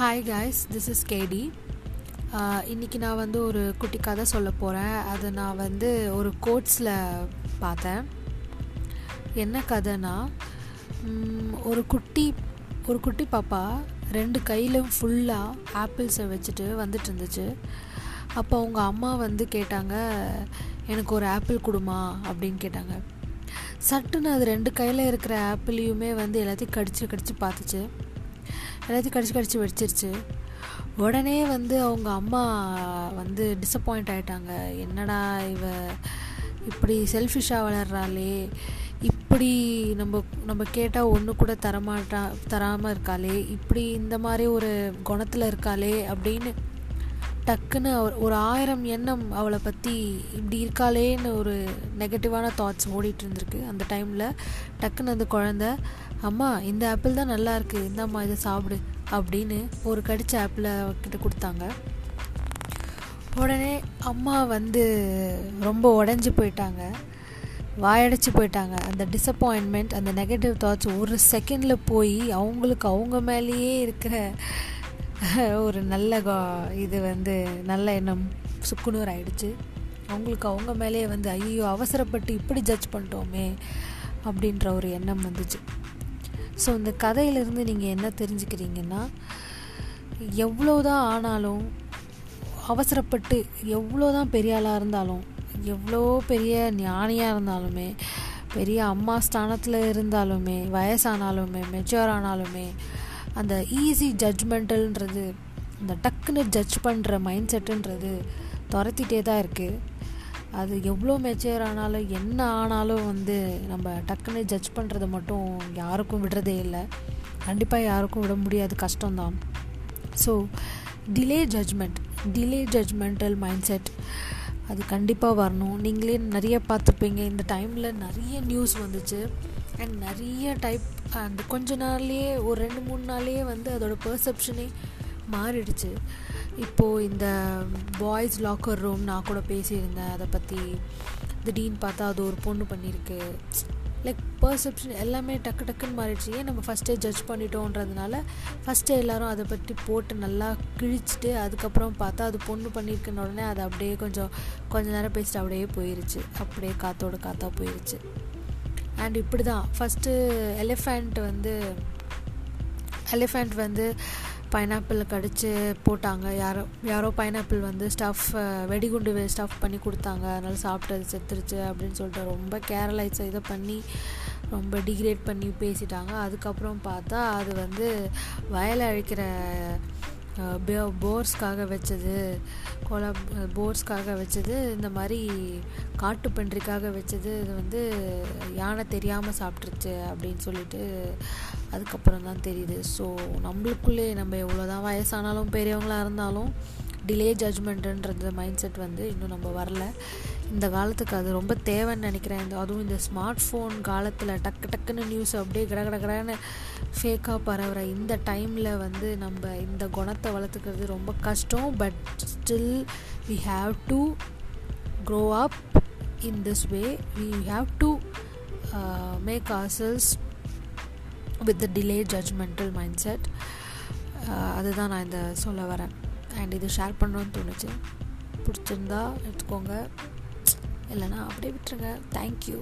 Hi guys this is KD இன்றைக்கி நான் வந்து ஒரு குட்டி கதை சொல்ல போகிறேன் அதை நான் வந்து ஒரு கோட்ஸில் பார்த்தேன். என்ன கதைனா ஒரு குட்டி ஒரு குட்டி பாப்பா ரெண்டு கையிலும் ஃபுல்லாக ஆப்பிள்ஸை வச்சுட்டு வந்துட்டு இருந்துச்சு. அப்போ அவங்க அம்மா வந்து கேட்டாங்க எனக்கு ஒரு ஆப்பிள் கொடுமா? அப்படின்னு கேட்டாங்க. சட்டுன்னு அது ரெண்டு கையில் இருக்கிற ஆப்பிளையுமே வந்து எல்லாத்தையும் கடிச்சு கடிச்சு பார்த்துச்சு. எல்லாத்தையும் கடிச்சு கடிச்சு வெடிச்சிருச்சு. உடனே வந்து அவங்க அம்மா வந்து டிசப்பாயிண்ட் ஆயிட்டாங்க. என்னடா இவ இப்படி செல்ஃபிஷாக வளர்றாளே. இப்படி நம்ம நம்ம கேட்டால் ஒன்று கூட தரமாட்டா தராமல் இருக்காளே. இப்படி இந்த மாதிரி ஒரு குணத்தில் இருக்காளே அப்படின்னு டக்குன்னு அவர் ஒரு ஆயிரம் எண்ணம் அவளை பற்றி இப்படி இருக்காளேன்னு ஒரு நெகட்டிவான தாட்ஸ் ஓடிட்டு இருந்திருக்கு அந்த டைமில் டக்குன்னு அந்த குழந்த அம்மா இந்த ஆப்பிள் தான் நல்லா இருக்கு. இந்தாம்மா இதை சாப்பிடு அப்படின்னு ஒரு கடிச்ச ஆப்பிளை கிட்ட கொடுத்தாங்க. உடனே அம்மா வந்து ரொம்ப உடஞ்சி போயிட்டாங்க. வாயடைச்சு போயிட்டாங்க. அந்த டிசப்பாயின்மெண்ட் அந்த நெகட்டிவ் தாட்ஸ் ஒரு செகண்டில் போய் அவங்களுக்கு அவங்க மேலேயே இருக்கிற ஒரு நல்ல கா- இது வந்து நல்ல எண்ணம் சுக்குநூறு ஆயிடுச்சு. அவங்களுக்கு அவங்க மேலேயே வந்து ஐயோ அவசரப்பட்டு இப்படி ஜட்ஜ் பண்ணிட்டோமே அப்படின்ற ஒரு எண்ணம் வந்துச்சு. ஸோ இந்த கதையிலேருந்து நீங்கள் என்ன தெரிஞ்சுக்கிறீங்கன்னா எவ்வளோதான் ஆனாலும் அவசரப்பட்டு எவ்வளோதான் பெரிய ஆளாக இருந்தாலும் எவ்வளோ பெரிய ஞானியாக இருந்தாலுமே பெரிய அம்மா ஸ்தானத்தில் இருந்தாலுமே வயசானாலுமே மெச்சூர் ஆனாலுமே அந்த ஈஸி ஜட்ஜ்மெண்டல்ன்றது அந்த டக்குன்னு ஜட்ஜ் பண்ணுற மைண்ட் செட்டுன்றது துரத்திட்டே தான் இருக்குது அது எவ்வளோ மெச்சூர் ஆனாலும் என்ன ஆனாலும் வந்து நம்ம டக்குன்னு ஜட்ஜ் பண்ணுறதை மட்டும் யாருக்கும் விடுறதே இல்லை. கண்டிப்பாக யாருக்கும் விட முடியாது கஷ்டம்தான். So delay judgment delay judgmental mindset அது கண்டிப்பாக வரணும். நீங்களே நிறைய பார்த்துப்பீங்க இந்த டைமில் நிறைய நியூஸ் வந்துச்சு. அண்ட் நிறைய டைப் அந்த கொஞ்ச நாள்லேயே ஒரு ரெண்டு மூணு நாள்லேயே வந்து அதோட பர்செப்ஷனே மாறிடுச்சு. இப்போது இந்த பாய்ஸ் லாக்கர் ரூம் நான் கூட பேசியிருந்தேன். அதை பற்றி திடீர்னு பார்த்தா அது ஒரு பொண்ணு பண்ணியிருக்கு. லைக் பர்செப்ஷன் எல்லாமே டக்கு டக்குன்னு மாறிடுச்சு. ஏன் நம்ம ஃபஸ்ட்டே ஜட்ஜ் பண்ணிட்டோன்றதுனால ஃபஸ்ட்டே எல்லோரும் அதை பற்றி போட்டு நல்லா கிழிச்சிட்டு அதுக்கப்புறம் பார்த்தா அது பொண்ணு பண்ணியிருக்குன்னு உடனே அது அப்படியே கொஞ்சம் கொஞ்ச நேரம் பேசிட்டு அப்படியே போயிருச்சு. அப்படியே காத்தோட காத்தா போயிருச்சு. அண்ட் இப்படி தான் ஃபஸ்ட்டு எலிஃபண்ட் வந்து எலிஃபண்ட் வந்து பைனாப்பிள் கடிச்சு போட்டாங்க. யாரோ யாரோ பைனாப்பிள் வந்து ஸ்டஃப் வெடிகுண்டு ஸ்டஃப் பண்ணி கொடுத்தாங்க. அதனால் சாப்பிட்டு செத்துருச்சு அப்படின்னு சொல்லிட்டு ரொம்ப கேரலைட்ஸை இதை பண்ணி ரொம்ப டிகிரேட் பண்ணி பேசிட்டாங்க. அதுக்கப்புறம் பார்த்தா அது வந்து வயலை அழிக்கிற போர்ஸ்க்காக வச்சது கொலை போர்ஸ்க்காக வச்சது இந்த மாதிரி காட்டு பன்றிக்காக வச்சது இது வந்து யானை தெரியாமல் சாப்பிட்ருச்சு அப்படின்னு சொல்லிட்டு அதுக்கப்புறம் தான் தெரியுது. ஸோ நம்மளுக்குள்ளே நம்ம எவ்வளோ தான் வயசானாலும் பெரியவங்களாக இருந்தாலும் டிலே ஜட்ஜ்மெண்ட்டுன்றது மைண்ட் செட் வந்து இன்னும் நம்ம வரல. இந்த காலத்துக்கு அது ரொம்ப தேவைன்னு நினைக்கிறேன். இந்த அதுவும் இந்த ஸ்மார்ட் ஃபோன் காலத்தில் டக்கு டக்குன்னு நியூஸ் அப்படியே கிட கட கடன்னு ஃபேக்காக பரவுற இந்த டைமில் வந்து நம்ம இந்த குணத்தை வளர்த்துக்கிறது ரொம்ப கஷ்டம். But still we have to grow up in this way we have to make ourselves with the delay judgmental mindset அதுதான் நான் இந்த சொல்ல வரேன். அண்ட் இது ஷேர் பண்ணணும்னு தோணுச்சு. பிடிச்சிருந்தா எடுத்துக்கோங்க. இல்லைனா அப்படியே விட்டுருங்க. தேங்க்யூ